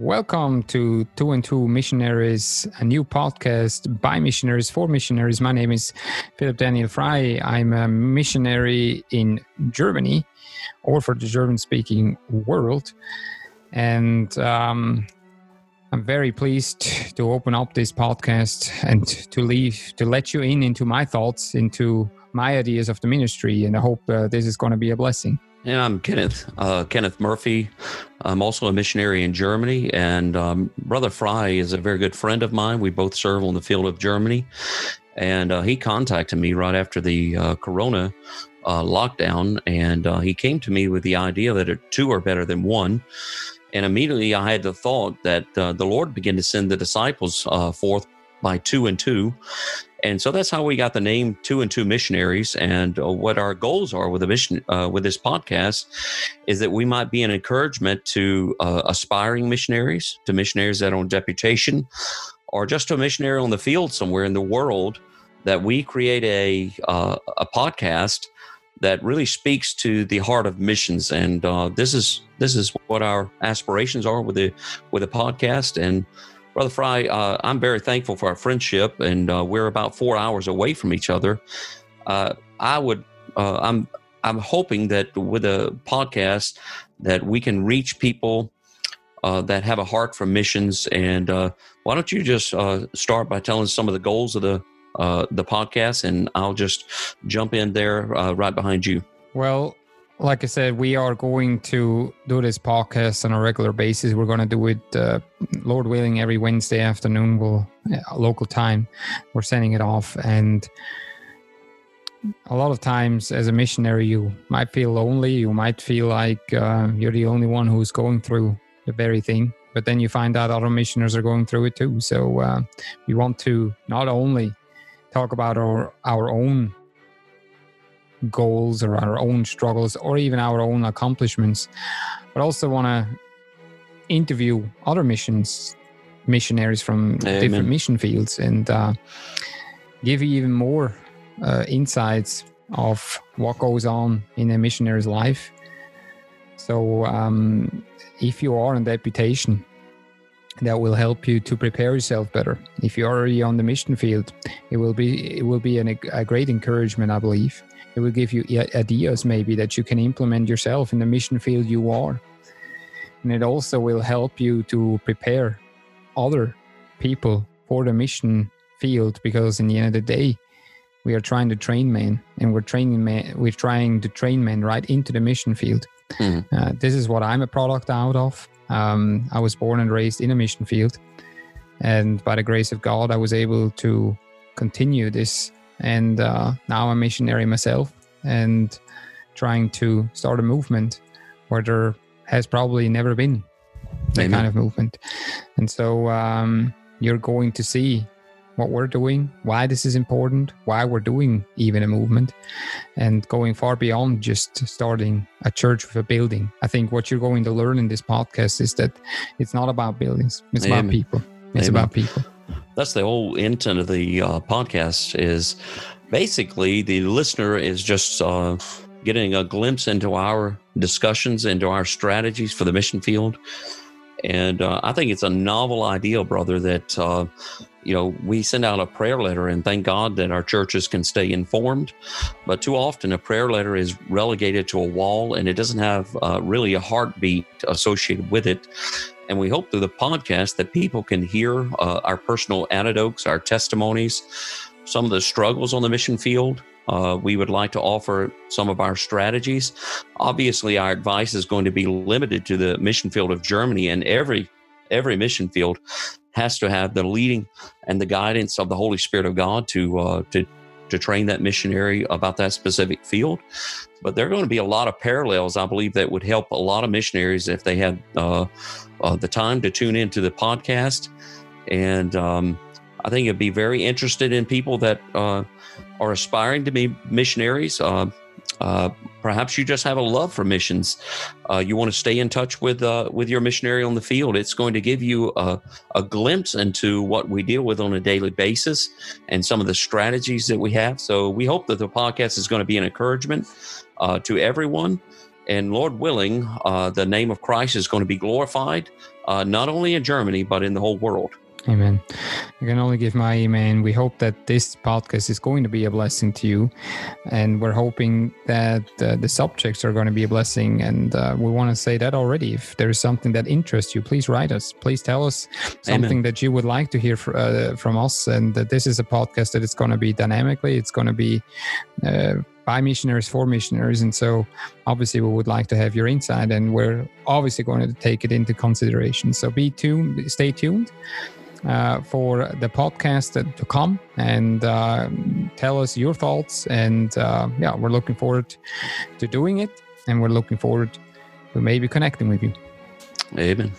Welcome to Two and Two Missionaries, a new podcast by missionaries for missionaries. My name is Philip Daniel Fry. I'm a missionary in Germany or for the German speaking world. And um, I'm very pleased to open up this podcast and to leave, to let you in into my thoughts, into my ideas of the ministry. And I hope uh, this is going to be a blessing. Yeah, I'm Kenneth. Uh, Kenneth Murphy. I'm also a missionary in Germany, and um, Brother Fry is a very good friend of mine. We both serve on the field of Germany, and uh, he contacted me right after the uh, Corona uh, lockdown, and uh, he came to me with the idea that two are better than one. And immediately, I had the thought that uh, the Lord began to send the disciples forth by two and two, and so that's how we got the name Two and Two Missionaries. And uh, what our goals are with the mission uh, with this podcast is that we might be an encouragement to uh, aspiring missionaries, to missionaries that are on deputation, or just to a missionary on the field somewhere in the world. That we create a uh, a podcast that really speaks to the heart of missions, and uh, this is this is what our aspirations are with the with the podcast and Brother Fry, uh, I'm very thankful for our friendship, and uh, we're about four hours away from each other. Uh, I would, uh, I'm, I'm hoping that with a podcast that we can reach people uh, that have a heart for missions. And uh, why don't you just start by telling some of the goals of the the podcast, and I'll just jump in there right behind you. Well, like I said, we are going to do this podcast on a regular basis. We're going to do it, uh, Lord willing, every Wednesday afternoon. We'll uh, local time. We're sending it off, and a lot of times, as a missionary, you might feel lonely. You might feel like uh, you're the only one who's going through the very thing. But then you find out other missioners are going through it too. So uh, we want to not only talk about our our own goals or our own struggles or even our own accomplishments, but also want to interview other missions missionaries from Amen. different mission fields and uh, give you even more uh, insights of what goes on in a missionary's life. So, um, if you are on deputation, that will help you to prepare yourself better. If you're already on the mission field, it will be it will be an, a great encouragement, I believe. It will give you ideas maybe that you can implement yourself in the mission field you are. And it also will help you to prepare other people for the mission field because in the end of the day, we are trying to train men and we're training men, we're trying to train men right into the mission field. Mm-hmm. Uh, this is what I'm a product out of. Um, I was born and raised in a mission field. And by the grace of God, I was able to continue this and uh, now I'm a missionary myself and trying to start a movement where there has probably never been that kind of movement. And so um, you're going to see what we're doing, why this is important, why we're doing even a movement, and going far beyond just starting a church with a building. I think what you're going to learn in this podcast is that it's not about buildings, it's Amen. about people. It's Amen. about people that's the whole intent of the uh, podcast is basically the listener is just uh, getting a glimpse into our discussions into our strategies for the mission field and uh, i think it's a novel idea brother that uh, you know we send out a prayer letter and thank god that our churches can stay informed but too often a prayer letter is relegated to a wall and it doesn't have uh, really a heartbeat associated with it and we hope through the podcast that people can hear uh, our personal anecdotes, our testimonies, some of the struggles on the mission field. Uh, we would like to offer some of our strategies. Obviously, our advice is going to be limited to the mission field of Germany, and every every mission field has to have the leading and the guidance of the Holy Spirit of God to uh, to to train that missionary about that specific field. But there are going to be a lot of parallels, I believe, that would help a lot of missionaries if they had uh, uh, the time to tune into the podcast. And um, I think it'd be very interested in people that uh, are aspiring to be missionaries. Uh, uh perhaps you just have a love for missions. Uh, you want to stay in touch with uh, with your missionary on the field. It's going to give you a, a, glimpse into what we deal with on a daily basis and some of the strategies that we have. So we hope that the podcast is going to be an encouragement to everyone and Lord willing, uh, the name of Christ is going to be glorified, uh, not only in Germany, but in the whole world. Amen. I can only give my amen. We hope that this podcast is going to be a blessing to you. And we're hoping that uh, the subjects are going to be a blessing. And uh, we want to say that already. If there is something that interests you, please write us. Please tell us something amen. that you would like to hear for, uh, from us. And this is a podcast that it's going to be dynamically, it's going to be uh, by missionaries for missionaries. And so obviously we would like to have your insight and we're obviously going to take it into consideration. So be tuned, stay tuned uh, for the podcast to come and uh, tell us your thoughts. And uh, yeah, we're looking forward to doing it and we're looking forward to maybe connecting with you. Amen.